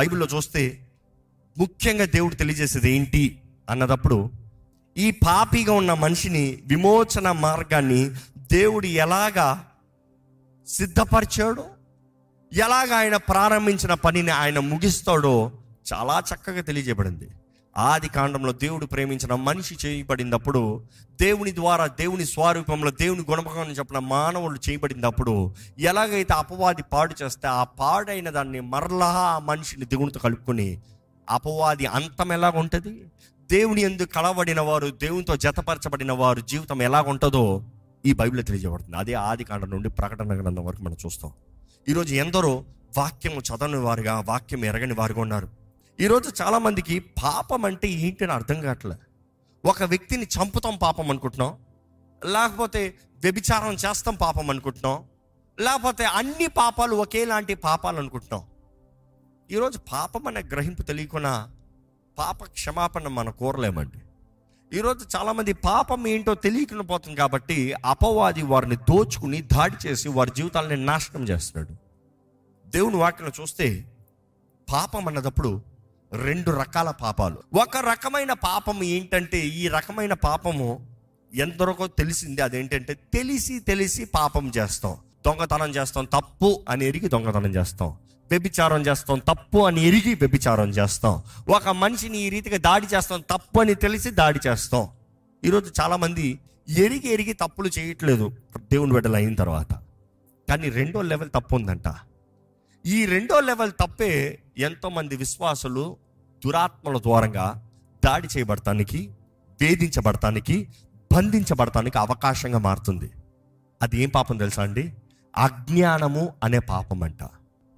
బైబిల్లో చూస్తే ముఖ్యంగా దేవుడు తెలియజేసేది ఏంటి అన్నదప్పుడు ఈ పాపిగా ఉన్న మనిషిని విమోచన మార్గాన్ని దేవుడు ఎలాగా సిద్ధపరిచాడో ఎలాగ ఆయన ప్రారంభించిన పనిని ఆయన ముగిస్తాడో చాలా చక్కగా తెలియజేయబడింది. ఆది కాండంలో దేవుడు ప్రేమించిన మనిషి చేయబడినప్పుడు దేవుని ద్వారా దేవుని స్వరూపంలో దేవుని గుణపకం చెప్పిన మానవులు చేయబడినప్పుడు ఎలాగైతే అపవాది పాడు చేస్తే ఆ పాడైన దాన్ని మరలా ఆ మనిషిని దేవునితో కలుపుకొని అపవాది అంతం ఎలాగ ఉంటుంది? దేవుని ఎందుకు కలవడిన వారు దేవునితో జతపరచబడిన వారు జీవితం ఎలాగుంటుందో ఈ బైబిల్లో తెలియజేయబడుతుంది. అదే ఆది కాండం నుండి ప్రకటన గ్రంథం వరకు మనం చూస్తాం. ఈరోజు ఎందరో వాక్యం చదవని వారుగా వాక్యం ఎరగని వారుగా ఉన్నారు. ఈరోజు చాలామందికి పాపం అంటే ఏంటని అర్థం కావట్లే. ఒక వ్యక్తిని చంపుతాం పాపం అనుకుంటున్నాం లేకపోతే వ్యభిచారం చేస్తాం పాపం అనుకుంటున్నాం లేకపోతే అన్ని పాపాలు ఒకేలాంటి పాపాలు అనుకుంటున్నాం. ఈరోజు పాపం అనే గ్రహింపు తెలియకుండా పాప క్షమాపణ మనం కోరలేమండి. ఈరోజు చాలామంది పాపం ఏంటో తెలియకుండా పోతుంది కాబట్టి అపవాది వారిని దోచుకుని దాడి చేసి వారి జీవితాలని నాశనం చేస్తున్నాడు. దేవుని వాక్యం చూస్తే పాపం అన్నదప్పుడు రెండు రకాల పాపాలు. ఒక రకమైన పాపం ఏంటంటే ఈ రకమైన పాపము ఎందరికో తెలిసింది అదేంటంటే తెలిసి తెలిసి పాపం చేస్తాం. దొంగతనం చేస్తాం తప్పు అని ఎరిగి దొంగతనం చేస్తాం. వ్యభిచారం చేస్తాం తప్పు అని ఎరిగి వ్యభిచారం చేస్తాం. ఒక మనిషిని ఈ రీతిగా దాడి చేస్తాం తప్పు అని తెలిసి దాడి చేస్తాం. ఈరోజు చాలామంది ఎరిగి ఎరిగి తప్పులు చేయట్లేదు. దేవుని బిడ్డలు అయిన తర్వాత. కానీ రెండో లెవెల్ తప్పు ఉందంట. ఈ రెండో లెవెల్ తప్పే ఎంతోమంది విశ్వాసులు దురాత్మల ద్వారంగా దాడి చేయబడటానికి వేధించబడటానికి బంధించబడటానికి అవకాశంగా మారుతుంది. అది ఏం పాపం తెలుసా అండి? అజ్ఞానము అనే పాపం అంట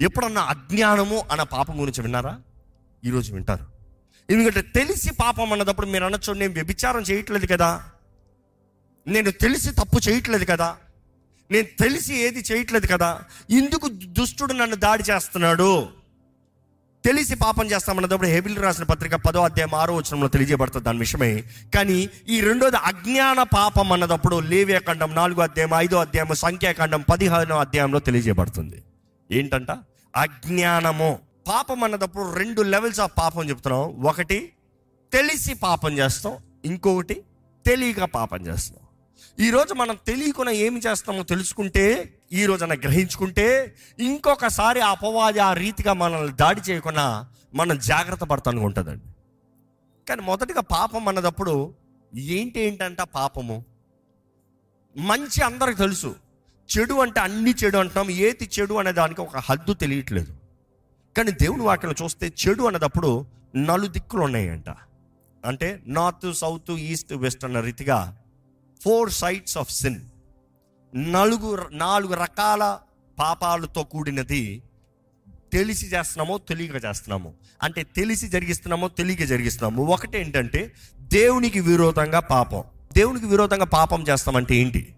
ఎప్పుడన్నా అజ్ఞానము అనే పాపం గురించి విన్నారా? ఈరోజు వింటారు. ఎందుకంటే తెలిసి పాపం అన్నదప్పుడు మీరు అనొచ్చు నేను వ్యభిచారం చేయట్లేదు కదా. నేను తెలిసి తప్పు చేయట్లేదు కదా. నేను తెలిసి ఏది చేయట్లేదు కదా. ఎందుకు దుష్టుడు నన్ను దాడి చేస్తున్నాడు. తెలిసి పాపం చేస్తామన్నప్పుడు హెబిల్ రాసిన పత్రిక పదో అధ్యాయం ఆరో వచనంలో తెలియజేయబడుతుంది దాని విషయమే. కానీ ఈ రెండోది అజ్ఞాన పాపం అన్నదప్పుడు లేవ్యఖండం నాలుగో అధ్యాయం ఐదో అధ్యాయం సంఖ్యాకాండం పదిహేనో అధ్యాయంలో తెలియజేయబడుతుంది. ఏంటంట? అజ్ఞానము. పాపం అన్నదప్పుడు రెండు లెవెల్స్ ఆఫ్ పాపం చెప్తున్నాం. ఒకటి తెలిసి పాపం చేస్తాం. ఇంకొకటి తెలియక పాపం చేస్తాం. ఈరోజు మనం తెలియకుండా ఏమి చేస్తామో తెలుసుకుంటే ఈ రోజున గ్రహించుకుంటే ఇంకొకసారి ఆ అపవాది ఆ రీతిగా మనల్ని దాడి చేయకుండా మనం జాగ్రత్త పడతాను ఉంటుందండి. కానీ మొదటిగా పాపం అన్నదప్పుడు ఏంటి ఏంటంట పాపము? మంచి అందరికి తెలుసు. చెడు అంటే అన్ని చెడు అంటున్నాం. ఏది చెడు అనే దానికి ఒక హద్దు తెలియట్లేదు. కానీ దేవుని వాక్యం చూస్తే చెడు అన్నదప్పుడు నలు దిక్కులు ఉన్నాయంట. అంటే నార్త్ సౌత్ ఈస్ట్ వెస్ట్ అన్న రీతిగా ఫోర్ సైడ్స్ ఆఫ్ సిన్. నలుగు నాలుగు రకాల పాపాలతో కూడినది తెలిసి చేస్తున్నామో తెలియక చేస్తున్నాము. అంటే తెలిసి జరిగిస్తున్నామో తెలియక జరిగిస్తున్నాము. ఒకటి ఏంటంటే దేవునికి విరోధంగా పాపం. దేవునికి విరోధంగా పాపం చేస్తామంటే ఏంటి?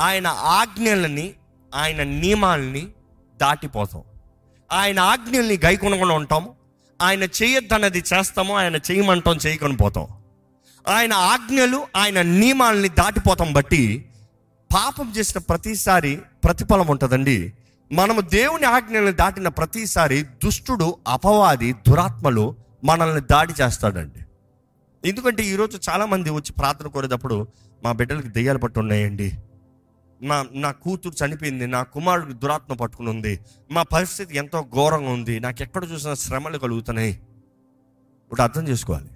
ఆయన ఆజ్ఞలని ఆయన నియమాలని దాటిపోతాం. ఆయన ఆజ్ఞల్ని గైకొనకుండా ఉంటాము ఆయన చేయొద్దన్నది చేస్తాము ఆయన చేయమంటాం చేయకొని పోతాం ఆయన ఆజ్ఞలు ఆయన నియమాలని దాటిపోతాం బట్టి పాపం చేసిన ప్రతిసారి ప్రతిఫలం ఉంటుందండి. మనము దేవుని ఆజ్ఞలను దాటిన ప్రతిసారి దుష్టుడు అపవాది దురాత్మలు మనల్ని దాడి చేస్తాడండి. ఎందుకంటే ఈరోజు చాలామంది వచ్చి ప్రార్థన కోరేటప్పుడు మా బిడ్డలకి దెయ్యాలు పట్టు ఉన్నాయండి నా నా కూతురు చనిపోయింది నా కుమారుడికి దురాత్మ పట్టుకుని ఉంది మా పరిస్థితి ఎంతో ఘోరంగా ఉంది. నాకు ఎక్కడ చూసినా శ్రమలు కలుగుతున్నాయి. ఇప్పుడు అర్థం చేసుకోవాలి.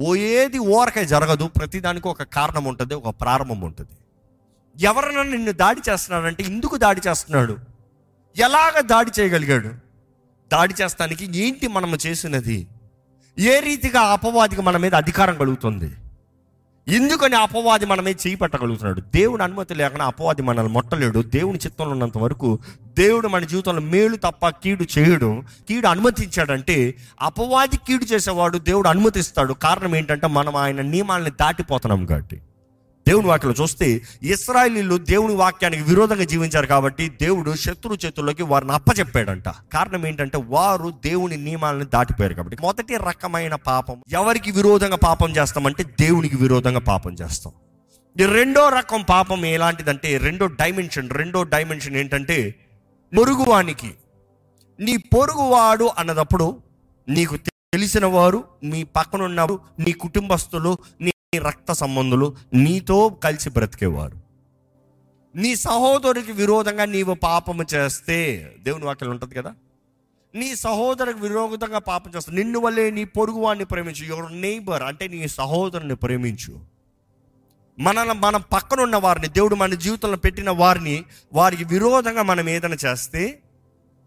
ఓ ఏది ఓరకే జరగదు. ప్రతిదానికి ఒక కారణం ఉంటుంది ఒక ప్రారంభం ఉంటుంది. ఎవరైనా నిన్ను దాడి చేస్తున్నాడంటే ఎందుకు దాడి చేస్తున్నాడు? ఎలాగ దాడి చేయగలిగాడు? దాడి చేస్తానికి ఏంటి మనము చేసినది? ఏ రీతిగా అపవాదికి మన మీద అధికారం కలుగుతుంది? ఎందుకని అపవాది మనమే చేయి పట్టగలుగుతున్నాడు దేవుని అనుమతి లేకుండా అపవాది మనల్ని మొట్టలేడు. దేవుని చిత్తంలో ఉన్నంత వరకు దేవుడు మన జీవితంలో మేలు తప్ప కీడు చేయడు. కీడు అనుమతించాడంటే అపవాది కీడు చేసేవాడు దేవుడు అనుమతిస్తాడు. కారణం ఏంటంటే మనం ఆయన నియమాలని దాటిపోతున్నాం కాబట్టి. దేవుని వాక్యలో చూస్తే ఇస్రాయలీలు దేవుని వాక్యానికి విరోధంగా జీవించారు కాబట్టి దేవుడు శత్రు చేతుల్లోకి వారిని అప్పచెప్పాడంట. కారణం ఏంటంటే వారు దేవుని నియమాలను దాటిపోయారు కాబట్టి. మొదటి రకమైన పాపం ఎవరికి విరోధంగా పాపం చేస్తామంటే దేవునికి విరోధంగా పాపం చేస్తాం. ఈ రెండో రకం పాపం ఎలాంటిదంటే రెండో డైమెన్షన్ రెండో డైమెన్షన్ ఏంటంటే పొరుగువానికి. నీ పొరుగువాడు అన్నదప్పుడు నీకు తెలిసిన వారు మీ పక్కనున్నారు నీ కుటుంబస్తులు నీ రక్త సంబంధులు నీతో కలిసి బ్రతికేవారు. నీ సహోదరుడికి విరోధంగా నీవు పాపము చేస్తే దేవుని వాక్యం ఉంటుంది కదా? నీ సహోదరుడికి విరోధంగా పాపం చేస్తావు నిన్ను వల్లే నీ పొరుగువాడిని ప్రేమించు. యువర్ నైబర్ అంటే నీ సహోదరుని ప్రేమించు. మన మనం పక్కన ఉన్న వారిని దేవుడు మన జీవితంలో పెట్టిన వారిని వారికి విరోధంగా మనం ఏదైనా చేస్తే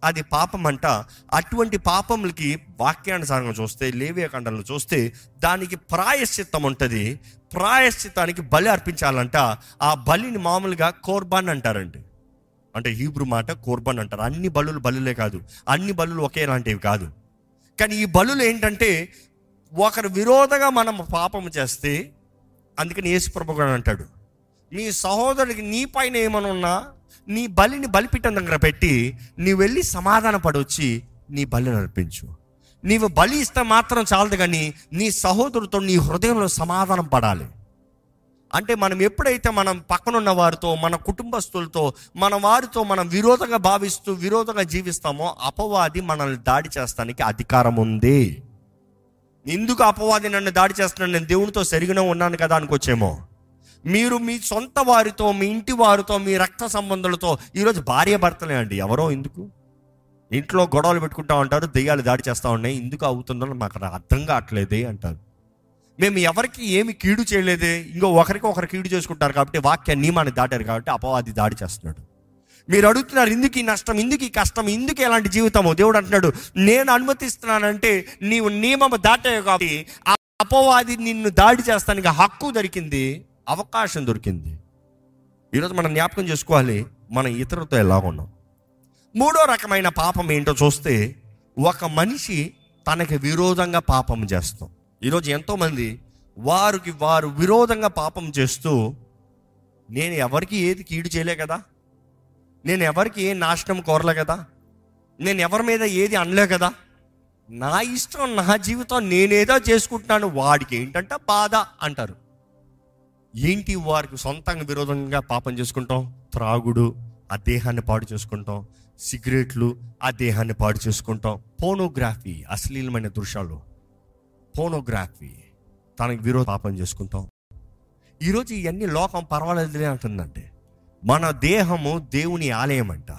అది పాపం అంట అటువంటి పాపములకి వాక్యానుసారంగా చూస్తే లేవియకండంలో చూస్తే దానికి ప్రాయశ్చిత్తం ఉంటుంది. ప్రాయశ్చిత్తానికి బలి అర్పించాలంట. ఆ బలిని మామూలుగా కోర్బాన్ అంటారండి. అంటే హీబ్రూ మాట కోర్బాన్ అంటారు. అన్ని బలులు బలులే కాదు. అన్ని బలులు ఒకేలాంటివి కాదు. కానీ ఈ బలులు ఏంటంటే ఒకరు విరోధంగా మనం పాపం చేస్తే అందుకని యేసుప్రభు కూడా అంటాడు. నీ సహోదరుడికి నీ పైన ఏమనున్నా నీ బలిని బలిపీఠం దగ్గర పెట్టి నీవు వెళ్ళి సమాధాన పడొచ్చి నీ బలిని అర్పించు. నీవు బలి ఇస్తే మాత్రం చాలదు కానీ నీ సహోదరుతో నీ హృదయంలో సమాధానం పడాలి. అంటే మనం ఎప్పుడైతే మనం పక్కనున్న వారితో మన కుటుంబస్తులతో మన వారితో మనం విరోధంగా భావిస్తూ విరోధంగా జీవిస్తామో అపవాది మనల్ని దాడి చేస్తానికి అధికారం ఉంది. ఎందుకు అపవాది నన్ను దాడి చేస్తున్నాను నేను దేవునితో సరిగిన ఉన్నాను కదా అనుకోవచ్చేమో. మీరు మీ సొంత వారితో మీ ఇంటి వారితో మీ రక్త సంబంధాలతో ఈరోజు భార్య భర్తలే అండి. ఎవరో ఎందుకు? ఇంట్లో గొడవలు పెట్టుకుంటా ఉంటారు దెయ్యాలు దాడి చేస్తూ ఉన్నాయి. ఎందుకు అవుతుందో మాకు అర్థం కావట్లేదే అంటారు. మేము ఎవరికి ఏమి కీడు చేయలేదే. ఇంకో ఒకరికి ఒకరు కీడు చేసుకుంటారు కాబట్టి వాక్య నియమాన్ని దాటారు కాబట్టి అపవాది దాడి చేస్తున్నాడు. మీరు అడుగుతున్నారు ఇందుకు ఈ నష్టం ఇందుకు ఈ కష్టం ఇందుకు ఎలాంటి జీవితము? దేవుడు అంటున్నాడు నేను అనుమతిస్తున్నానంటే నీవు నియమం దాటావు కాబట్టి ఆ అపవాది నిన్ను దాడి చేస్తానికి హక్కు దొరికింది. అవకాశం దొరికింది. ఈరోజు మనం జ్ఞాపకం చేసుకోవాలి మనం ఇతరులతో ఎలా ఉన్నాం? మూడో రకమైన పాపం ఏంటో చూస్తే ఒక మనిషి తనకి విరోధంగా పాపం చేస్తాం ఈరోజు ఎంతోమంది వారికి వారు విరోధంగా పాపం చేస్తూ నేను ఎవరికి ఏది కీడు చేయలే కదా? నేను ఎవరికి ఏ నాశనం కోరలే కదా? నేను ఎవరి మీద ఏది అనలే కదా? నా ఇష్టం నా జీవితం నేనేదో చేసుకుంటున్నాను వాడికి ఏంటంటే బాధ అంటారు. ఏంటి వారికి సొంతంగా విరోధంగా పాపం చేసుకుంటాం? త్రాగుడు ఆ దేహాన్ని పాడు చేసుకుంటాం. సిగరెట్లు ఆ దేహాన్ని పాడు చేసుకుంటాం. పోనోగ్రఫీ అశ్లీలమైన దృశ్యాలు. పోనోగ్రఫీ తనకి విరోధ పాపం చేసుకుంటాం. ఈరోజు ఇవన్నీ లోకం పర్వాలేదులే అంటుందంటే మన దేహము దేవుని ఆలయం అంట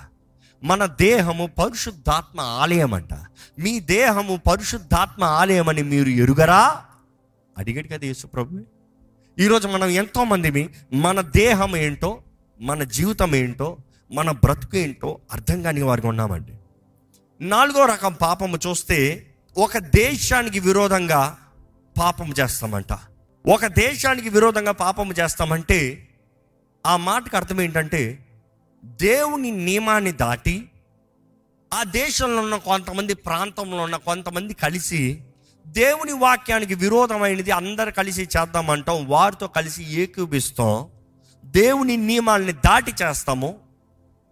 మన దేహము పరిశుద్ధాత్మ ఆలయం అంట మీ దేహము పరిశుద్ధాత్మ ఆలయం అని మీరు ఎరుగరా? అడిగాడు కదా యేసు ప్రభు. ఈరోజు మనం ఎంతోమందిమి మన దేహం ఏంటో మన జీవితం ఏంటో మన బ్రతుకు ఏంటో అర్థం కాని వారికి ఉన్నామండి. నాలుగో రకం పాపము చూస్తే ఒక దేశానికి విరోధంగా పాపం చేస్తామంట. ఒక దేశానికి విరోధంగా పాపం చేస్తామంటే ఆ మాటకు అర్థం ఏంటంటే దేవుని నియమాన్ని దాటి ఆ దేశంలో ఉన్న కొంతమంది ప్రాంతంలో ఉన్న కొంతమంది కలిసి దేవుని వాక్యానికి విరోధమైనది అందరు కలిసి చేద్దామంటాం వారితో కలిసి ఏకూపిస్తాం దేవుని నియమాల్ని దాటి చేస్తాము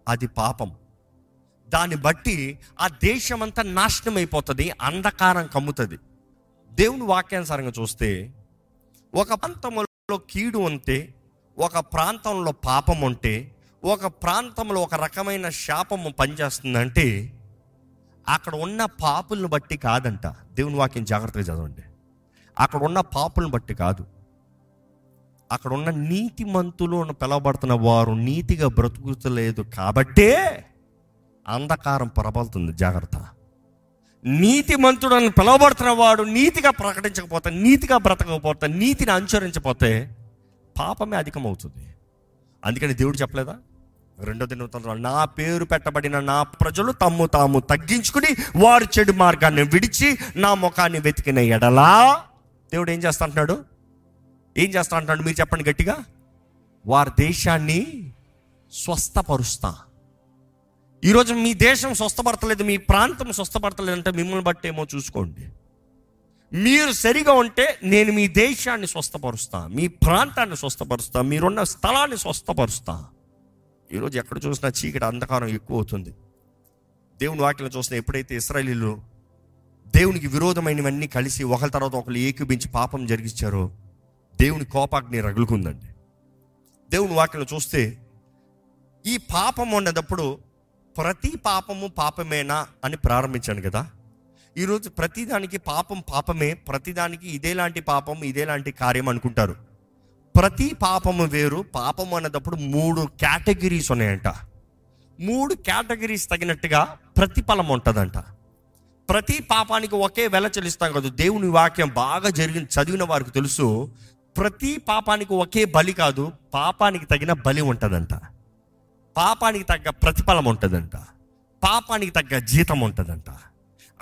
అది పాపం. దాన్ని బట్టి ఆ దేశమంతా నాశనం అయిపోతుంది అంధకారం కమ్ముతుంది. దేవుని వాక్యానుసారంగా చూస్తే ఒక ప్రాంతంలో కీడు ఉంటే ఒక ప్రాంతంలో పాపం ఉంటే ఒక ప్రాంతంలో ఒక రకమైన శాపము పనిచేస్తుందంటే అక్కడ ఉన్న పాపులను బట్టి కాదంట. దేవుని వాక్యం జాగ్రత్తగా చదవండి. అక్కడ ఉన్న పాపులను బట్టి కాదు. అక్కడ ఉన్న నీతి మంతులు పిలవబడుతున్న వారు నీతిగా బ్రతుకుతలేదు కాబట్టే అంధకారం ప్రబలుతుంది జాగ్రత్త. నీతి మంతుడు అని పిలవబడుతున్న వాడు నీతిగా ప్రకటించకపోతే నీతిగా బ్రతకకపోతే నీతిని అనుసరించకపోతే పాపమే అధికమవుతుంది. అందుకని దేవుడు చెప్పలేదా? రెండో దిన నా పేరు పెట్టబడిన నా ప్రజలు తమ్ము తాము తగ్గించుకుని వారు చెడు మార్గాన్ని విడిచి నా ముఖాన్ని వెతికిన ఎడలా? దేవుడు ఏం చేస్తా అంటున్నాడు ఏం చేస్తా అంటున్నాడు మీరు చెప్పండి గట్టిగా. వారి దేశాన్ని స్వస్థపరుస్తా. ఈరోజు మీ దేశం స్వస్థపడతలేదు మీ ప్రాంతం స్వస్థపడతలేదు అంటే మిమ్మల్ని బట్టి ఏమో చూసుకోండి. మీరు సరిగా ఉంటే నేను మీ దేశాన్ని స్వస్థపరుస్తా మీ ప్రాంతాన్ని స్వస్థపరుస్తా మీరున్న స్థలాన్ని స్వస్థపరుస్తా. ఈరోజు ఎక్కడ చూసినా చీకటి అంధకారం ఎక్కువ అవుతుంది దేవుని వాక్యం చూసిన ఎప్పుడైతే ఇస్రాయలీలు దేవునికి విరోధమైనవన్నీ కలిసి ఒకరి తర్వాత ఒకరు ఏకీపించి పాపం జరిగించారో దేవుని కోపాగ్ని రగులుకుందండి. దేవుని వాక్యం చూస్తే ఈ పాపం ఉండేటప్పుడు ప్రతి పాపము పాపమేనా అని ప్రారంభించాను కదా. ఈరోజు ప్రతిదానికి పాపం పాపమే ప్రతిదానికి ఇదేలాంటి పాపం ఇదేలాంటి కార్యం అనుకుంటారు. ప్రతి పాపము వేరు పాపం అన్నదప్పుడు మూడు కేటగిరీస్ ఉన్నాయంట. మూడు కేటగిరీస్ తగినట్టుగా ప్రతిఫలం ఉంటుందంట. ప్రతి పాపానికి ఒకే వెల చెల్లిస్తాం కాదు దేవుని వాక్యం బాగా జరిగిన చదివిన వారికి తెలుసు ప్రతి పాపానికి ఒకే బలి కాదు పాపానికి తగిన బలి ఉంటుందంట. పాపానికి తగ్గ ప్రతిఫలం ఉంటుందంట. పాపానికి తగ్గ జీతం ఉంటుందంట.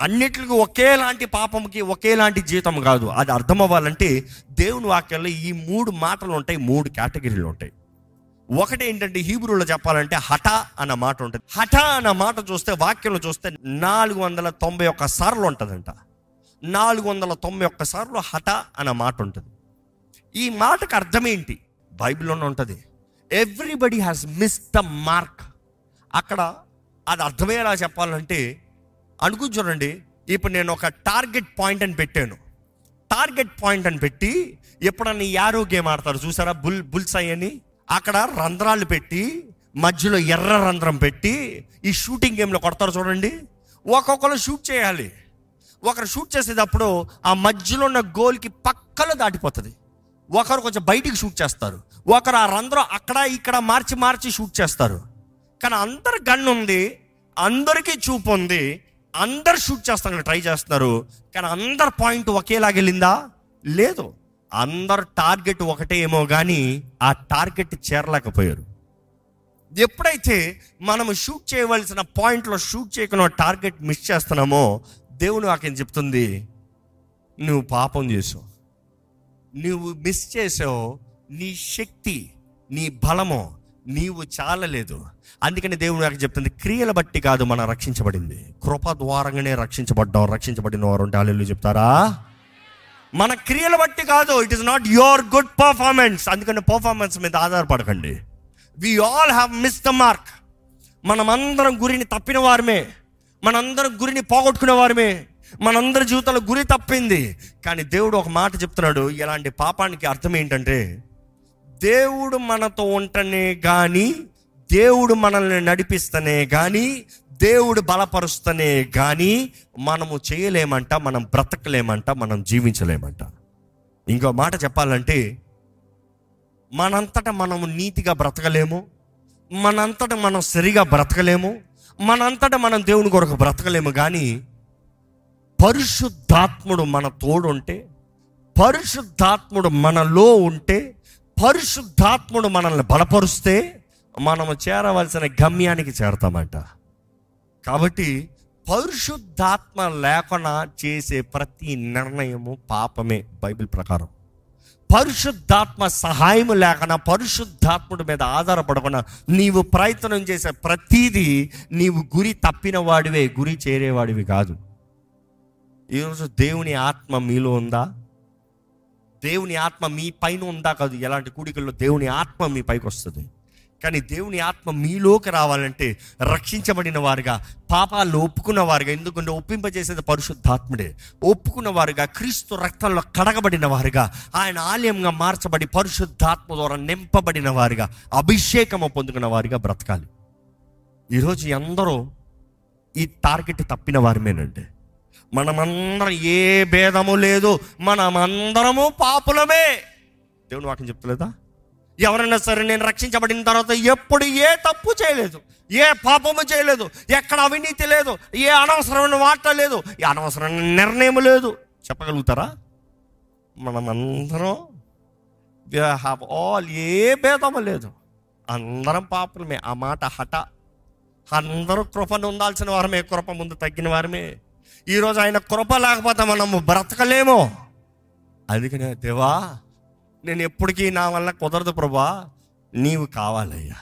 అన్నిటికీ ఒకేలాంటి పాపంకి ఒకేలాంటి జీతం కాదు. అది అర్థం అవ్వాలంటే దేవుని వాక్యంలో ఈ మూడు మాటలు ఉంటాయి మూడు కేటగిరీలు ఉంటాయి. ఒకటి ఏంటంటే హీబ్రూలో చెప్పాలంటే హఠ అన్న మాట ఉంటుంది. హఠ అన్న మాట చూస్తే వాక్యంలో చూస్తే నాలుగు వందల తొంభై ఒక్క సార్లు ఉంటుందంట. నాలుగు వందల తొంభై ఒక్క సార్లు హఠ అన్న మాట ఉంటుంది. ఈ మాటకు అర్థం ఏంటి? బైబిల్లోనే ఉంటుంది. Everybody has missed the mark అక్కడ అది అర్థమయ్యేలా చెప్పాలంటే అనుకుని చూడండి. ఇప్పుడు నేను ఒక టార్గెట్ పాయింట్ అని పెట్టాను. టార్గెట్ పాయింట్ అని పెట్టి ఎప్పుడన్నా యారో గేమ్ ఆడతారు చూసారా? బుల్ బుల్స్ అని. అక్కడ రంధ్రాలు పెట్టి మధ్యలో ఎర్ర రంధ్రం పెట్టి ఈ షూటింగ్ గేమ్లో కొడతారు చూడండి. ఒక్కొక్కరు షూట్ చేయాలి. ఒకరు షూట్ చేసేటప్పుడు ఆ మధ్యలో ఉన్న గోల్కి పక్కలో దాటిపోతుంది. ఒకరు కొంచెం బయటికి షూట్ చేస్తారు. ఒకరు ఆ రంధ్రం అక్కడ ఇక్కడ మార్చి మార్చి షూట్ చేస్తారు. కానీ అందరు గన్ ఉంది అందరికీ చూపు ఉంది. అందరు షూట్ చేస్తానికి ట్రై చేస్తున్నారు. కానీ అందరు పాయింట్ ఒకేలాగా వెళ్ళిందా? లేదు. అందరు టార్గెట్ ఒకటే ఏమో కానీ ఆ టార్గెట్ చేరలేకపోయారు. ఎప్పుడైతే మనం షూట్ చేయవలసిన పాయింట్లో షూట్ చేయకుండా టార్గెట్ మిస్ చేస్తున్నామో దేవుని వాక్యం చెప్తుంది నువ్వు పాపం చేసావు. నువ్వు మిస్ చేసావు. నీ శక్తి నీ బలము నీవు చాలలేదు. అందుకని దేవుడు నాకు చెప్తుంది క్రియల బట్టి కాదు మనం రక్షించబడింది. కృప ద్వారంగానే రక్షించబడ్డాం రక్షించబడిన వారు ఉంటే అల్లెలు చెప్తారా? మన క్రియల బట్టి కాదు it is not your good performance అందుకని పర్ఫార్మెన్స్ మీద ఆధారపడకండి. We all have missed the mark మనమందరం గురిని తప్పిన వారమే. మనందరం గురిని పోగొట్టుకునే వారమే. మనందరి జీవితంలో గురి తప్పింది. కానీ దేవుడు ఒక మాట చెప్తున్నాడు ఇలాంటి పాపానికి అర్థం ఏంటంటే దేవుడు మనతో ఉంటనే కానీ దేవుడు మనల్ని నడిపిస్తనే కానీ దేవుడు బలపరుస్తనే కానీ మనము చేయలేమంట మనం బ్రతకలేమంట మనం జీవించలేమంట. ఇంకో మాట చెప్పాలంటే మనంతట మనము నీతిగా బ్రతకలేము మనంతట మనం సరిగా బ్రతకలేము మనంతట మనం దేవుని కొరకు బ్రతకలేము కానీ పరిశుద్ధాత్ముడు మన తోడు ఉంటే పరిశుద్ధాత్ముడు మనలో ఉంటే పరిశుద్ధాత్ముడు మనల్ని బలపరుస్తే మనము చేరవలసిన గమ్యానికి చేరతామంట. కాబట్టి పరిశుద్ధాత్మ లేకుండా చేసే ప్రతి నిర్ణయము పాపమే బైబిల్ ప్రకారం. పరిశుద్ధాత్మ సహాయం లేకుండా పరిశుద్ధాత్ముడి మీద ఆధారపడకుండా నీవు ప్రయత్నం చేసే ప్రతీదీ నీవు గురి తప్పిన వాడివే గురి చేరేవాడివి కాదు. ఈరోజు దేవుని ఆత్మ మీలో ఉందా? దేవుని ఆత్మ మీ పైన ఉందా కాదు. ఎలాంటి కూడికల్లో దేవుని ఆత్మ మీ పైకి వస్తుంది. కానీ దేవుని ఆత్మ మీలోకి రావాలంటే రక్షించబడిన వారుగా పాపాలు ఒప్పుకున్న వారుగా ఎందుకంటే ఒప్పింపజేసేది పరిశుద్ధాత్ముడే. ఒప్పుకున్న వారుగా క్రీస్తు రక్తంలో కడగబడిన వారుగా ఆయన ఆలయంగా మార్చబడి పరిశుద్ధాత్మ ద్వారా నింపబడిన వారుగా అభిషేకము పొందుకున్న వారుగా బ్రతకాలి. ఈరోజు అందరూ ఈ టార్గెట్ తప్పిన వారమేనండి మనమందరం ఏ భేదము లేదు మనమందరము పాపులమే. దేవుని వాక్యం చెప్తలేదా? ఎవరైనా సరే నేను రక్షించబడిన తర్వాత ఎప్పుడు ఏ తప్పు చేయలేదు ఏ పాపము చేయలేదు ఎక్కడ అవినీతి లేదు ఏ అనవసరమైన వార్త లేదు ఏ అనవసరమైన నిర్ణయం లేదు. చెప్పగలుగుతారా? మనమందరం హ్యావ్ ఆల్ ఏ భేదము లేదు అందరం పాపులమే. ఆ మాట హఠ. అందరూ కృపను ఉండాల్సిన వారమే కృప ముందు తగ్గిన వారమే. ఈరోజు ఆయన కృప లేకపోతే మనము బ్రతకలేము. అందుకనే దేవా నేను ఎప్పటికీ నా వల్ల కుదరదు ప్రభా. నీవు కావాలయ్యా.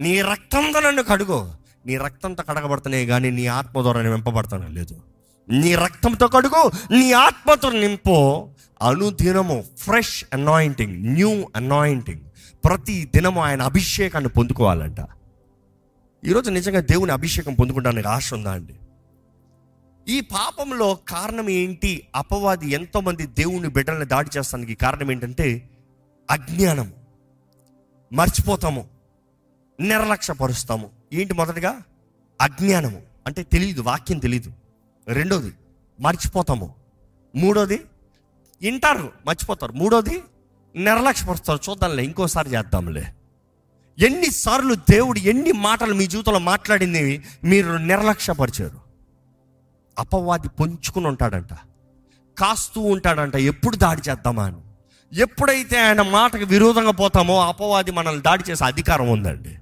నీ రక్తంతో నన్ను కడుగు. నీ రక్తంతో కడగబడుతున్నాయి కానీ నీ ఆత్మ ద్వారా నింపబడతాను లేదు. నీ రక్తంతో కడుగు నీ ఆత్మతో నింపు. అనుదినము ఫ్రెష్ అనాయింటింగ్ న్యూ అనాయింటింగ్. ప్రతి దినము ఆయన అభిషేకాన్ని పొందుకోవాలంట. ఈరోజు నిజంగా దేవుని అభిషేకం పొందుకుంటానికి ఆశ ఉందా అండి? ఈ పాపంలో కారణం ఏంటి? అపవాది ఎంతోమంది దేవుని బిడ్డల్ని దాడి చేస్తానికి కారణం ఏంటంటే అజ్ఞానం మర్చిపోతాము. నిర్లక్ష్యపరుస్తాము. ఏంటి మొదటగా? అజ్ఞానము. అంటే తెలియదు వాక్యం తెలియదు రెండోది మర్చిపోతాము. మూడోది వింటారు మర్చిపోతారు. మూడోది నిర్లక్ష్యపరుస్తారు. చూద్దాంలే ఇంకోసారి చేద్దాంలే. ఎన్నిసార్లు దేవుడు ఎన్ని మాటలు మీ జీవితంలో మాట్లాడింది మీరు నిర్లక్ష్యపరిచారు? అపవాది పొంచుకుని ఉంటాడంట. కాస్తూ ఉంటాడంట ఎప్పుడు దాడి చేద్దామా అని? ఎప్పుడైతే ఆయన మాటకు విరోధంగా పోతామో అపవాది మనల్ని దాడి చేసే అధికారం ఉందండి.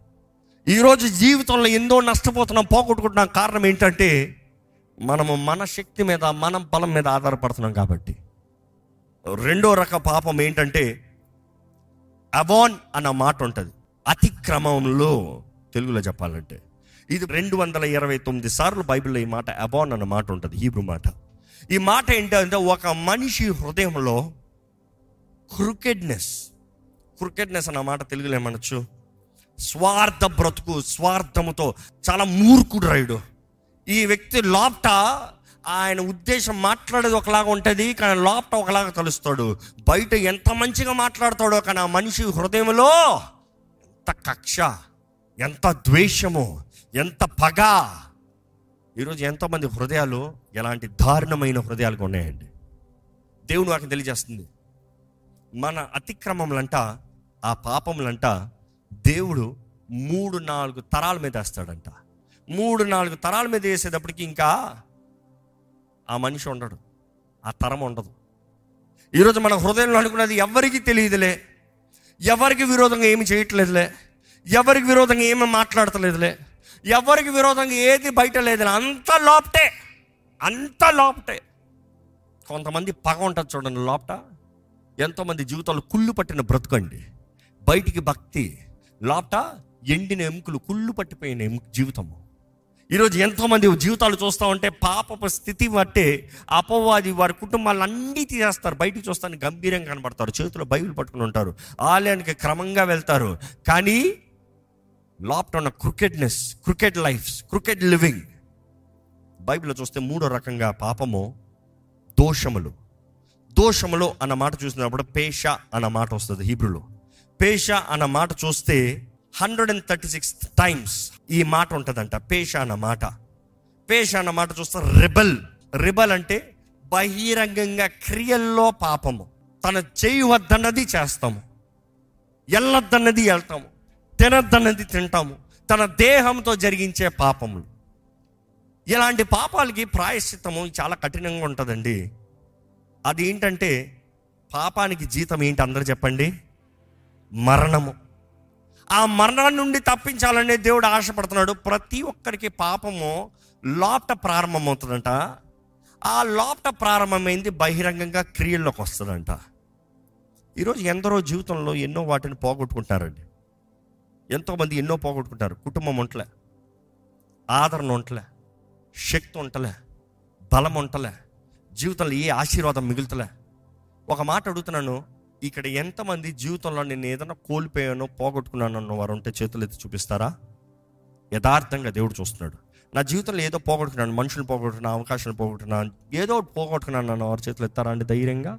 ఈరోజు జీవితంలో ఎందో నష్టపోతున్నాం పోగొట్టుకుంటున్నాం. కారణం ఏంటంటే మనము మన శక్తి మీద మన బలం మీద ఆధారపడుతున్నాం కాబట్టి. రెండో రక పాపం ఏంటంటే అవాన్ అన్న మాట ఉంటుంది. అతిక్రమంలో తెలుగులో చెప్పాలంటే. ఇది రెండు వందల ఇరవై తొమ్మిది సార్లు బైబిల్లో ఈ మాట అబాన్ అన్న మాట ఉంటుంది హీబ్రూ మాట. ఈ మాట ఏంటంటే ఒక మనిషి హృదయంలో క్రికెడ్నెస్. క్రికెడ్నెస్ అన్న మాట తెలుగులో ఏమనొచ్చు? స్వార్థ బ్రతుకు స్వార్థముతో చాలా మూర్ఖుడు రాయుడు ఈ వ్యక్తి లోపట ఆయన ఉద్దేశం మాట్లాడేది ఒకలాగా ఉంటుంది కానీ లోపట ఒకలాగా తలుస్తాడు. బయట ఎంత మంచిగా మాట్లాడతాడో కానీ ఆ మనిషి హృదయంలో ఎంత కక్ష ఎంత ద్వేషము ఎంత పగ. ఈరోజు ఎంతోమంది హృదయాలు ఎలాంటి దారుణమైన హృదయాలుగా ఉన్నాయండి. దేవుడు నాకు తెలియజేస్తుంది. మన అతిక్రమములంట ఆ పాపములంట దేవుడు మూడు నాలుగు తరాల మీద వేస్తాడంట. మూడు నాలుగు తరాల మీద వేసేటప్పటికి ఇంకా ఆ మనిషి ఉండడు. ఆ తరం ఉండదు. ఈరోజు మన హృదయంలో అనుకున్నది ఎవరికి తెలియదులే. ఎవరికి విరోధంగా ఏమి చేయట్లేదులే. ఎవరికి విరోధంగా ఏమి మాట్లాడతలేదులే. ఎవరికి విరోధంగా ఏది బయట లేదు అంత లోపటే అంత లోపటే. కొంతమంది పగ ఉంటుంది చూడండి లోపట. ఎంతోమంది జీవితాలు కుళ్ళు పట్టిన బ్రతుకండి బయటికి భక్తి లోపట ఎండిన ఎముకలు కుళ్ళు పట్టిపోయిన ఎముక జీవితము. ఈరోజు ఎంతోమంది జీవితాలు చూస్తూ ఉంటే పాపపు స్థితి బట్టే అపవాది వారి కుటుంబాలను అన్నీ తీసేస్తారు. బయటికి చూస్తాను గంభీరంగా కనబడతారు. చేతిలో బైబిల్ పట్టుకుని ఉంటారు. ఆలయానికి క్రమంగా వెళ్తారు. కానీ లోపట ఉన్న crookedness crooked lives crooked living. బైబిల్లో చూస్తే మూడో రకంగా పాపము దోషములు. దోషములు అన్న మాట చూసినప్పుడు పేష అన్న మాట వస్తుంది హీబ్రూలో. పేష అన్న మాట చూస్తే hundred and thirty six times ఈ మాట ఉంటుందంట పేష అన్న మాట. పేష అన్న మాట చూస్తే రిబల్. రిబల్ అంటే బహిరంగంగా క్రియల్లో పాపము. తన చేయవద్దన్నది చేస్తాము. వెళ్ళొద్దన్నది వెళ్తాము తినద్దన్నది తింటాము. తన దేహంతో జరిగించే పాపములు. ఇలాంటి పాపాలకి ప్రాయశ్చిత్తము చాలా కఠినంగా ఉంటుందండి. అది ఏంటంటే పాపానికి జీతం ఏంటి అందరు చెప్పండి? మరణము. ఆ మరణం నుండి తప్పించాలనే దేవుడు ఆశపడుతున్నాడు. ప్రతి ఒక్కరికి పాపము లోపట ప్రారంభమవుతుందంట. ఆ లోపట ప్రారంభమైంది బహిరంగంగా క్రియల్లోకి వస్తుందంట. ఈరోజు ఎందరో జీవితంలో ఎన్నో వాటిని పోగొట్టుకుంటారండి ఎంతోమంది ఎన్నో పోగొట్టుకుంటారు. కుటుంబం ఉంటలే. ఆదరణ ఉంటలే. శక్తి ఉంటలే. బలం ఉంటలే. జీవితంలో ఏ ఆశీర్వాదం మిగులుతలే. ఒక మాట అడుగుతున్నాను. ఇక్కడ ఎంతమంది జీవితంలో నేను ఏదైనా కోల్పోయానో పోగొట్టుకున్నాను అన్న వారు ఉంటే చేతులు ఎత్తి చూపిస్తారా? యథార్థంగా దేవుడు చూస్తున్నాడు. నా జీవితంలో ఏదో పోగొట్టుకున్నాను మనుషులు పోగొట్టుకున్నా అవకాశాలు పోగొట్టుకున్నాను ఏదో ఒకటి పోగొట్టుకున్నాను అన్న వారు చేతులు ఎత్తారా అండి ధైర్యంగా?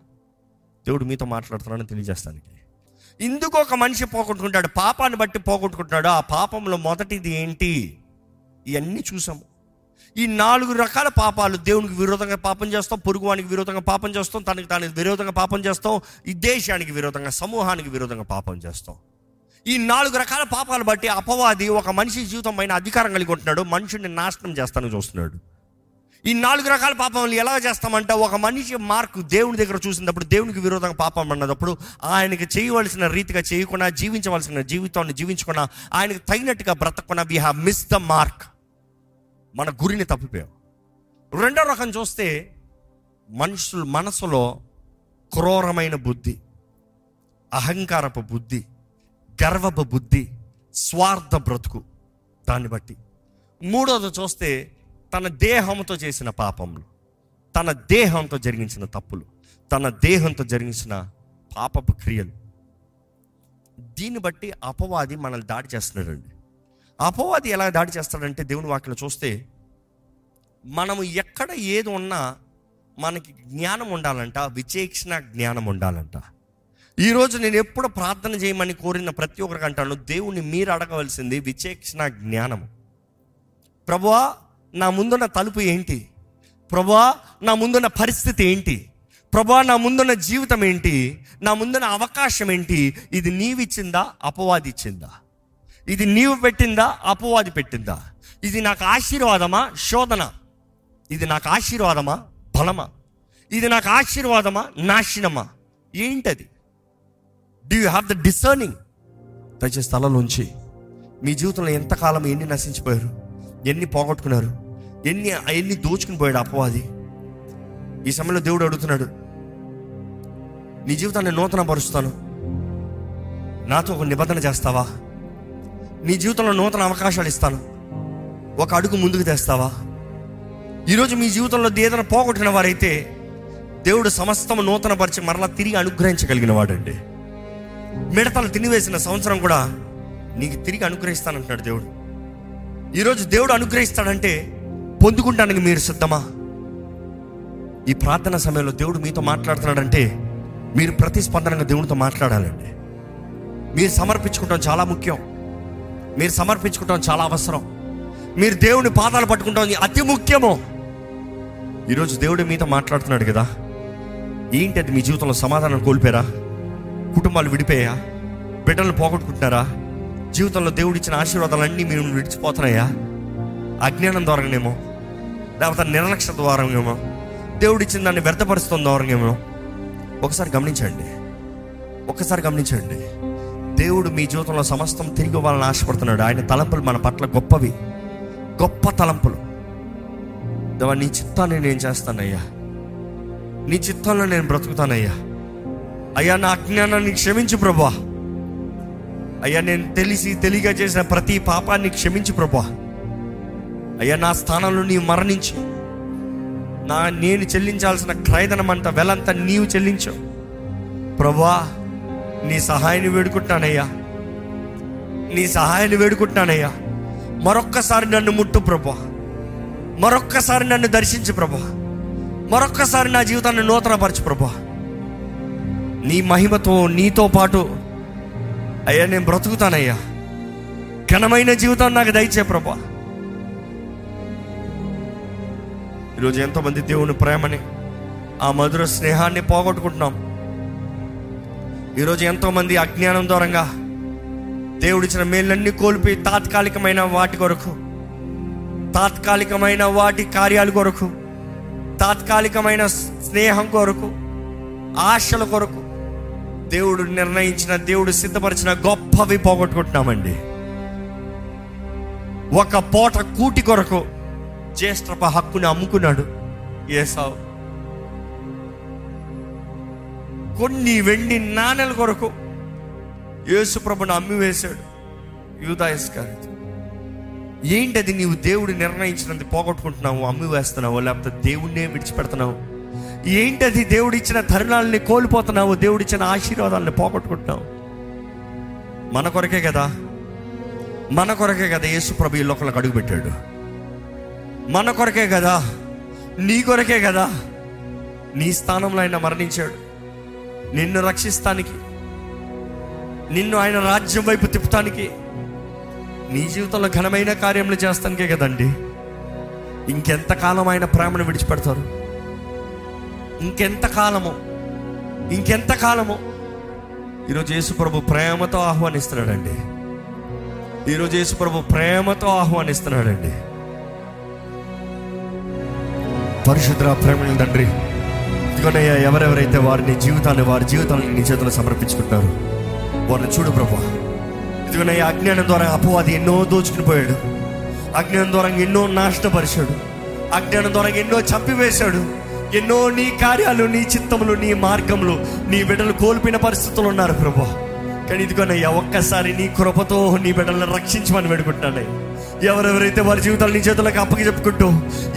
దేవుడు మీతో మాట్లాడుతున్నాడని తెలియజేస్తానికి ఇందుకు ఒక మనిషి పోగొట్టుకుంటాడు పాపాన్ని బట్టి పోగొట్టుకుంటాడు ఆ పాపంలో మొదటిది ఏంటి? ఇవన్నీ చూసాము ఈ నాలుగు రకాల పాపాలు దేవునికి విరోధంగా పాపం చేస్తాం పొరుగువానికి విరోధంగా పాపం చేస్తాం తనకి దానికి విరోధంగా పాపం చేస్తాం ఈ దేశానికి విరోధంగా సమూహానికి విరోధంగా పాపం చేస్తాం. ఈ నాలుగు రకాల పాపాలు బట్టి అపవాది ఒక మనిషి జీవితం పైన అధికారం కలిగి ఉంటున్నాడు మనుషుడిని నాశనం చేస్తానని చూస్తున్నాడు. ఈ నాలుగు రకాల పాపములు ఎలా చేస్తామంటే ఒక మనిషి మార్కు దేవుని దగ్గర చూసినప్పుడు దేవునికి విరోధంగా పాపం అన్నప్పుడు ఆయనకి చేయవలసిన రీతిగా చేయకుండా జీవించవలసిన జీవితాన్ని జీవించకుండా ఆయనకు తగినట్టుగా బ్రతకున్న we have missed the mark మన గురిని తప్పిపోయాం. రెండో రకం చూస్తే మనుషులు మనసులో క్రూరమైన బుద్ధి అహంకారపు బుద్ధి గర్వపు బుద్ధి స్వార్థ బ్రతుకు దాన్ని బట్టి. మూడోది చూస్తే తన దేహంతో చేసిన పాపములు తన దేహంతో జరిగించిన తప్పులు తన దేహంతో జరిగించిన పాపపు క్రియలు. దీన్ని బట్టి అపవాది మనల్ని దాడి చేస్తున్నాడండి. అపవాది ఎలా దాడి చేస్తాడంటే దేవుని వాక్యం చూస్తే మనము ఎక్కడ ఏది ఉన్నా మనకి జ్ఞానం ఉండాలంట విచేక్షణ జ్ఞానం ఉండాలంట. ఈరోజు నేను ఎప్పుడు ప్రార్థన చేయమని కోరిన ప్రతి ఒక్కరికి అంటాను దేవుణ్ణి మీరు అడగవలసింది విచేక్షణ జ్ఞానము. ప్రభువా నా ముందున్న తలుపు ఏంటి? ప్రభా నా ముందున్న పరిస్థితి ఏంటి? ప్రభా నా ముందున్న జీవితం ఏంటి? నా ముందున్న అవకాశం ఏంటి? ఇది నీవిచ్చిందా అపవాది ఇచ్చిందా ఇది నీవు పెట్టిందా అపవాది పెట్టిందా? ఇది నాకు ఆశీర్వాదమా శోధన? ఇది నాకు ఆశీర్వాదమా బలమా? ఇది నాకు ఆశీర్వాదమా నాశనమా? ఏంటది? Do you have the discerning దయచేసి స్థలంలోంచి మీ జీవితంలో ఎంతకాలం ఎన్ని నశించిపోయారు? ఎన్ని పోగొట్టుకున్నారు? ఎన్ని ఎన్ని దోచుకుని పోయాడు అపవాది? ఈ సమయంలో దేవుడు అడుగుతున్నాడు నీ జీవితాన్ని నూతన పరుస్తాను నాతో ఒక నిబంధన చేస్తావా? నీ జీవితంలో నూతన అవకాశాలు ఇస్తాను. ఒక అడుగు ముందుకు తెస్తావా? ఈరోజు మీ జీవితంలో ఏదైనా పోగొట్టిన వారైతే దేవుడు సమస్తము నూతన పరిచి మరలా తిరిగి అనుగ్రహించగలిగిన వాడండి. మిడతలు తినివేసిన సంవత్సరం కూడా నీకు తిరిగి అనుగ్రహిస్తానంటున్నాడు దేవుడు. ఈరోజు దేవుడు అనుగ్రహిస్తాడంటే పొందుకుంటానికి మీరు సిద్ధమా? ఈ ప్రార్థన సమయంలో దేవుడు మీతో మాట్లాడుతున్నాడంటే మీరు ప్రతిస్పందనగా దేవుడితో మాట్లాడాలండి. మీరు సమర్పించుకుంటాం చాలా ముఖ్యం. మీరు సమర్పించుకుంటాం చాలా అవసరం. మీరు దేవుని పాదాలు పట్టుకుంటాం అతి ముఖ్యము. ఈరోజు దేవుడు మీతో మాట్లాడుతున్నాడు కదా. ఏంటి అది మీ జీవితంలో సమాధానం కోల్పోయారా? కుటుంబాలు విడిపోయా బిడ్డలు పోగొట్టుకుంటున్నారా? జీవితంలో దేవుడిచ్చిన ఆశీర్వాదాలన్నీ మీరు విడిచిపోతున్నాయా? అజ్ఞానం ద్వారానేమో? లేకపోతే నిర్లక్ష్య ద్వారానేమో? దేవుడిచ్చిన దాన్ని వ్యర్థపరుస్తున్న ద్వారానేమో? ఒకసారి గమనించండి. ఒకసారి గమనించండి. దేవుడు మీ జీవితంలో సమస్తం తిరిగి ఇవ్వాలని ఆశపడుతున్నాడు. ఆయన తలంపులు మన పట్ల గొప్పవి. గొప్ప తలంపులు. దేవా నీ చిత్తాన్ని నేను చేస్తానయ్యా. నీ చిత్తంలో నేను బ్రతుకుతానయ్యా. అయ్యా నా అజ్ఞానాన్ని క్షమించు ప్రభా అయ్యా నేను తెలిసి తెలియగా చేసిన ప్రతి పాపాన్ని క్షమించి ప్రభా అయ్యా నా స్థానంలో నీవు మరణించి. నా నేను చెల్లించాల్సిన క్రయదనం అంత వెలంతా నీవు చెల్లించు. ప్రభా నీ సహాయాన్ని వేడుకుంటానయ్యా నీ సహాయాన్ని వేడుకుంటానయ్యా మరొక్కసారి నన్ను ముట్టు ప్రభా మరొక్కసారి నన్ను దర్శించు ప్రభా మరొక్కసారి నా జీవితాన్ని నూతనపరచు ప్రభా నీ మహిమతో నీతో పాటు అయ్యా నేను బ్రతుకుతానయ్యా. ఘనమైన జీవితాన్ని నాకు దయచే ప్రభా. ఈరోజు ఎంతోమంది దేవుని ప్రేమని ఆ మధుర స్నేహాన్ని పోగొట్టుకుంటున్నాం. ఈరోజు ఎంతోమంది అజ్ఞానం దూరంగా దేవుడిచ్చిన మేళ్ళన్నీ కోల్పోయి తాత్కాలికమైన వాటి కొరకు తాత్కాలికమైన వాటి కార్యాల కొరకు తాత్కాలికమైన స్నేహం కొరకు ఆశల కొరకు దేవుడు నిర్ణయించిన దేవుడు సిద్ధపరిచిన గొప్పవి పోగొట్టుకుంటున్నామండి. ఒక పూట కూటి కొరకు జ్యేష్ఠప హక్కుని అమ్ముకున్నాడు ఏసావు. కొన్ని వెండి నాణెల కొరకు యేసుప్రభుని అమ్మి వేశాడు యూదాయస్ ఏంటది నీవు దేవుడు నిర్ణయించినది పోగొట్టుకుంటున్నావు అమ్మి వేస్తున్నావు లేకపోతే దేవుణ్ణే విడిచిపెడుతున్నావు? ఏంటది దేవుడిచ్చిన తరుణాలని కోల్పోతున్నావు? దేవుడిచ్చిన ఆశీర్వాదాలను పోగొట్టుకుంటున్నావు? మన కొరకే కదా? మన కొరకే కదా యేసు ప్రభు ఈ లోకంలోకి అడుగు పెట్టాడు? మన కొరకే కదా? నీ కొరకే కదా? నీ స్థానంలో ఆయన మరణించాడు. నిన్ను రక్షిస్తానికి నిన్ను ఆయన రాజ్యం వైపు తిప్పటానికి నీ జీవితంలో ఘనమైన కార్యములు చేస్తానికే కదండి. ఇంకెంతకాలం ఆయన ప్రేమను విడిచిపెడతారు? ఇంకెంత కాలము ఇంకెంత కాలము ఈరోజు యేసుప్రభు ప్రేమతో ఆహ్వానిస్తున్నాడండి. ఈరోజు యేసుప్రభు ప్రేమతో ఆహ్వానిస్తున్నాడండి. పరిశుద్ర ప్రేమ తండ్రి ఇదిగోనయ్యా ఎవరెవరైతే వారిని జీవితాన్ని వారి జీవితాన్ని నీ చేతులు సమర్పించుకుంటారు వారిని చూడు ప్రభా. ఇదిగోనయ్యా అజ్ఞానం ద్వారా అపవాది ఎన్నో దోచుకుని పోయాడు. అజ్ఞానం ద్వారా ఎన్నో నాశనపరిచాడు. అజ్ఞానం ద్వారా ఎన్నో చంపివేశాడు. ఎన్నో నీ కార్యాలు నీ చిత్తములు నీ మార్గములు నీ బిడ్డలు కోల్పోయిన పరిస్థితులు ఉన్నారు ప్రభా కానీ ఇదిగోనయ్యా ఒక్కసారి నీ కృపతో నీ బిడ్డలను రక్షించమని పెడుకుంటానయ్యా ఎవరెవరైతే వారి జీవితాలు నీ చేతులకు అప్పకి చెప్పుకుంటూ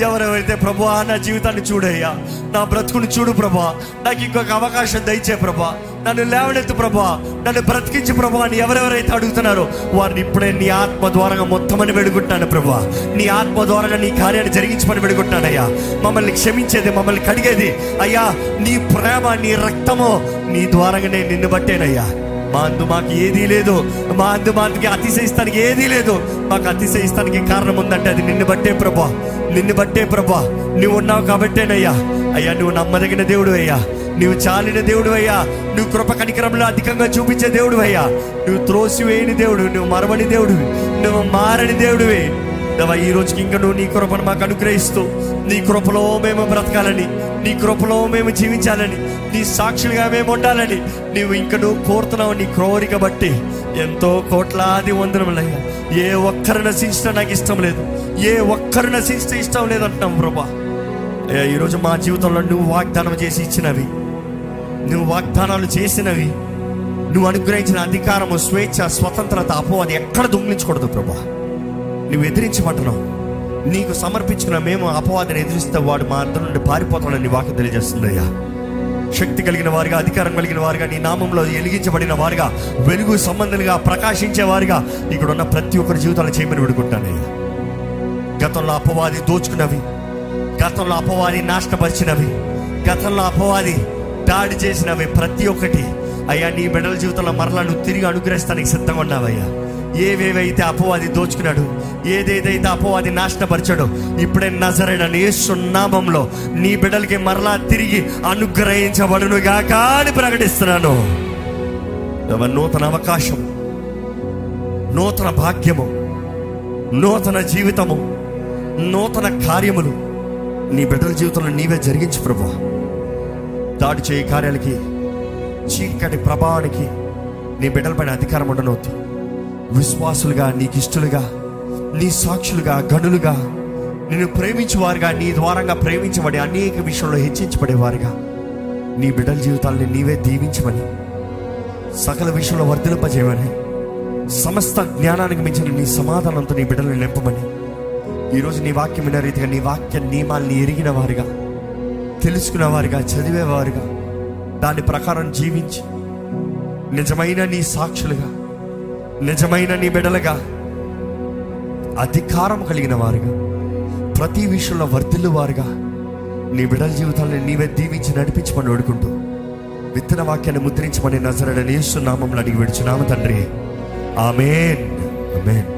ఎవరెవరైతే ప్రభా నా జీవితాన్ని చూడయ్యా నా బ్రతుకుని చూడు ప్రభా నాకు ఇంకొక అవకాశం దయచే ప్రభా నన్ను లేవనెత్తు ప్రభా నన్ను బ్రతికించి ప్రభా అని ఎవరెవరైతే అడుగుతున్నారో వారిని ఇప్పుడే నీ ఆత్మ ద్వారంగా మొత్తం అని వేడుకుంటాను ప్రభా. నీ ఆత్మ ద్వారంగా నీ కార్యాన్ని జరిగించమని పెడుకుంటానయ్యా మమ్మల్ని క్షమించేది మమ్మల్ని కడిగేది అయ్యా నీ ప్రేమ నీ రక్తము నీ ద్వారంగానే నిన్ను బట్టేనయ్యా. మా అందు మాకు ఏదీ లేదు. మా అందు మాకి అతిశయిస్తానికి ఏదీ లేదు. మాకు అతిశయిస్తానికి కారణం ఉందంటే అది నిన్ను బట్టే ప్రభా. నిన్ను బట్టే ప్రభా. నువ్వు ఉన్నావు కాబట్టేనయ్యా. అయ్యా నువ్వు నమ్మదగిన దేవుడు అయ్యా. నువ్వు చాలిన దేవుడు అయ్యా. నువ్వు కృప కనికరంలో అధికంగా చూపించే దేవుడు అయ్యా. నువ్వు త్రోసివేయని దేవుడు నువ్వు మరవని దేవుడు. నువ్వు మారని దేవుడివే. దేవా ఈ రోజుకి ఇంకా నువ్వు నీ కృపను మాకు అనుగ్రహిస్తూ నీ కృపలో మేము బ్రతకాలని నీ కృపలో మేము జీవించాలని నీ సాక్షులుగా మేము ఉండాలని నీవు ఇంక నువ్వు కోరుతున్నావు నీ క్రోరిక బట్టి. ఎంతో కోట్లాది వందనములయ్యా. ఏ ఒక్కరు నశించడం నాకు ఇష్టం లేదు. ఏ ఒక్కరు నశించడం ఇష్టం లేదు అంటున్నాం ప్రభా. అయ్యా ఈరోజు మా జీవితంలో నువ్వు వాగ్దానం చేసి ఇచ్చినవి. నువ్వు వాగ్దానాలు చేసినవి. నువ్వు అనుగ్రహించిన అధికారము స్వేచ్ఛ స్వతంత్రత అపో అది ఎక్కడ దొంగిలించకూడదు ప్రభా. నువ్వు ఎదిరించమంటున్నావు నీకు సమర్పించిన మేము అపవాదిని ఎదిరిస్తే వాడు మా అందరి నుండి పారిపోతాడని వాక్యం తెలియజేస్తుందయ్యా శక్తి కలిగిన వారుగా అధికారం కలిగిన వారుగా నీ నామంలో ఎలిగించబడిన వారుగా వెలుగు సంబంధులుగా ప్రకాశించే వారుగా ఇక్కడ ఉన్న ప్రతి ఒక్కరి జీవితాలు చేయమని విడుకుంటానయ్యా గతంలో అపవాది దోచుకున్నవి గతంలో అపవాది నాశనపరిచినవి గతంలో అపవాది దాడి చేసినవి ప్రతి ఒక్కటి. అయ్యా నీ బిడ్డల జీవితంలో మరలా నువ్వు తిరిగి అనుగ్రహిస్తానికి సిద్ధంగా ఉన్నావయ్యా. ఏవేవైతే అపవాది దోచుకున్నాడు ఏదేదైతే అపవాది నాశనపరిచాడో ఇప్పుడే నజరైన సున్నామంలో నీ బిడ్డలకి మరలా తిరిగి అనుగ్రహించబడును గాక అని ప్రకటిస్తున్నాను. నూతన అవకాశం నూతన భాగ్యము నూతన జీవితము నూతన కార్యములు నీ బిడ్డల జీవితంలో నీవే జరిగించు ప్రభు దాడి చేయి కార్యాలకి చీకటి ప్రభావానికి నీ బిడ్డలపైన అధికారం ఉండనవుతుంది విశ్వాసులుగా నీకు ఇష్టలుగా నీ సాక్షులుగా గనులుగా నిన్ను ప్రేమించేవారుగా నీ ద్వారంగా ప్రేమించబడి అనేక విషయంలో హెచ్చించబడేవారుగా. నీ బిడ్డల జీవితాలని నీవే దీవించమని సకల విషయంలో వర్ధలింపజేయమని సమస్త జ్ఞానానికి మించిన నీ సమాధానంతో నీ బిడ్డలను నింపమని ఈరోజు నీ వాక్యం విన్న రీతిగా నీ వాక్య నియమాల్ని ఎరిగిన వారుగా తెలుసుకునేవారుగా చదివేవారుగా దాని ప్రకారం జీవించి నిజమైన నీ సాక్షులుగా నిజమైన నీ బిడలుగా అధికారం కలిగిన వారుగా ప్రతి విషయంలో వర్ధిల్లు వారుగా నీ బిడల జీవితాలను నీవే దీవించి నడిపించమని వేడుకుంటూ విత్తన వాక్యాన్ని ముద్రించమని నజరడని నామంలో అడిగి విడిచున్నాము తండ్రి. ఆమెన్. ఆమెన్.